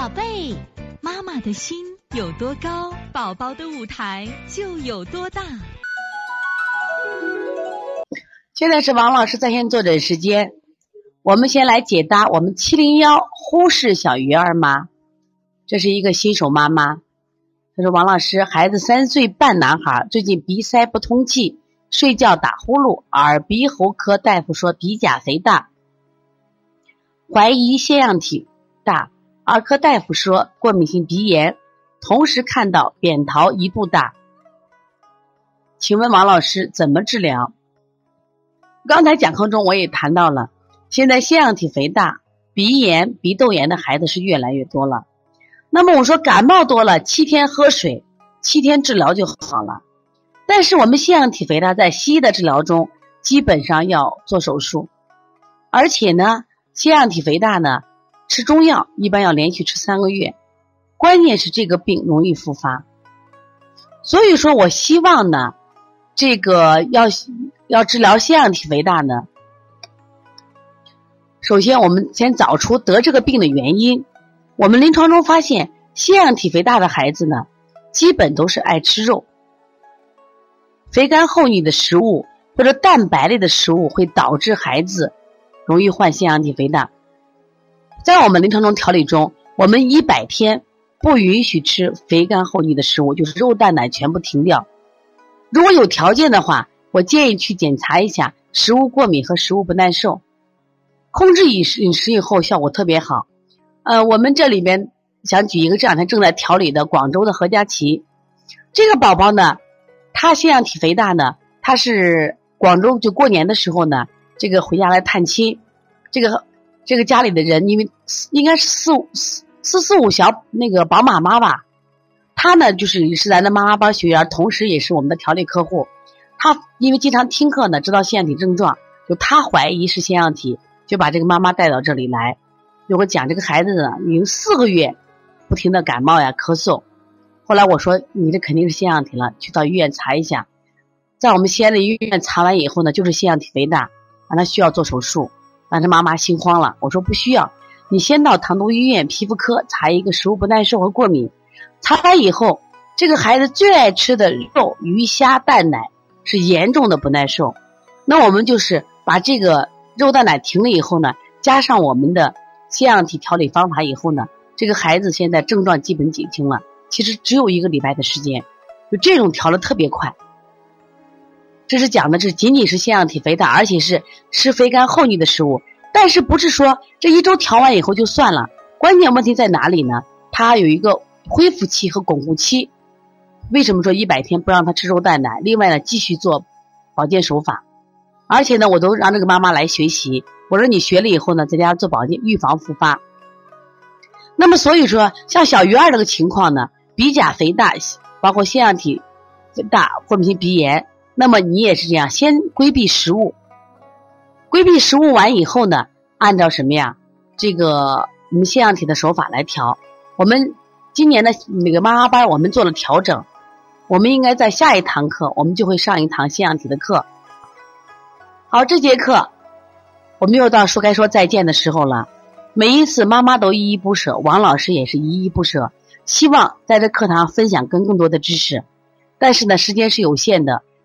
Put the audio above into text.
宝贝，妈妈的心有多高，宝宝的舞台就有多大。现在是王老师在线坐诊时间，我们先来解答我们七零幺忽视小鱼儿吗，这是一个新手妈妈。她说：“王老师，孩子三岁半男孩，最近鼻塞不通气，睡觉打呼噜，耳鼻喉科大夫说鼻甲肥大，怀疑腺样体大。”儿科大夫说过敏性鼻炎，同时看到扁桃一度大，请问王老师怎么治疗？刚才讲课中我也谈到了，现在腺样体肥大、鼻炎、鼻窦炎的孩子是越来越多了。那么我说感冒多了，七天喝水，七天治疗就好了。但是我们腺样体肥大在西医的治疗中，基本上要做手术，而且呢，腺样体肥大呢。吃中药一般要连续吃三个月，关键是这个病容易复发，所以说我希望呢，这个要要治疗腺样体肥大呢，首先我们先找出得这个病的原因。我们临床中发现，腺样体肥大的孩子呢，基本都是爱吃肉，肥甘厚腻的食物或者蛋白类的食物会导致孩子容易患腺样体肥大。在我们临床中调理中，我们一百天不允许吃肥甘厚腻的食物，就是肉蛋奶全部停掉。如果有条件的话，我建议去检查一下食物过敏和食物不耐受。控制饮食饮食以后效果特别好。呃，我们这里边想举一个这两天正在调理的广州的何佳琪，这个宝宝呢，他腺样体肥大呢，他是广州就过年的时候呢，这个回家来探亲，这个。这个家里的人，因为应该是四四四四五小那个宝马妈吧，她呢就是也是咱的妈妈班学员，同时也是我们的调理客户。她因为经常听课呢，知道腺样体症状，就她怀疑是腺样体，就把这个妈妈带到这里来。就我讲这个孩子呢，已经四个月不停的感冒呀、咳嗽。后来我说你这肯定是腺样体了，去到医院查一下。在我们西安的医院查完以后呢，就是腺样体肥大，让他需要做手术。反正妈妈心慌了，我说不需要，你先到唐都医院皮肤科查一个食物不耐受和过敏，查完以后，这个孩子最爱吃的肉、鱼虾、蛋奶是严重的不耐受，那我们就是把这个肉蛋奶停了以后呢，加上我们的腺样体调理方法以后呢，这个孩子现在症状基本减轻了，其实只有一个礼拜的时间，就这种调的特别快。这是讲的，这仅仅是腺样体肥大，而且是吃肥甘厚腻的食物。但是不是说这一周调完以后就算了？关键问题在哪里呢？它有一个恢复期和巩固期。为什么说一百天不让他吃肉蛋奶？另外呢，继续做保健手法。而且呢，我都让这个妈妈来学习。我说你学了以后呢，在家做保健，预防复发。那么所以说，像小鱼儿这个情况呢，鼻甲肥大，包括腺样体肥大、过敏性鼻炎。那么你也是这样，先规避食物，规避食物完以后呢，按照什么呀？这个我们腺样体的手法来调。我们今年的那个妈妈班，我们做了调整。我们应该在下一堂课，我们就会上一堂腺样体的课。好，这节课我们又到说该说再见的时候了。每一次妈妈都依依不舍，王老师也是依依不舍，希望在这课堂分享更更多的知识。但是呢，时间是有限的。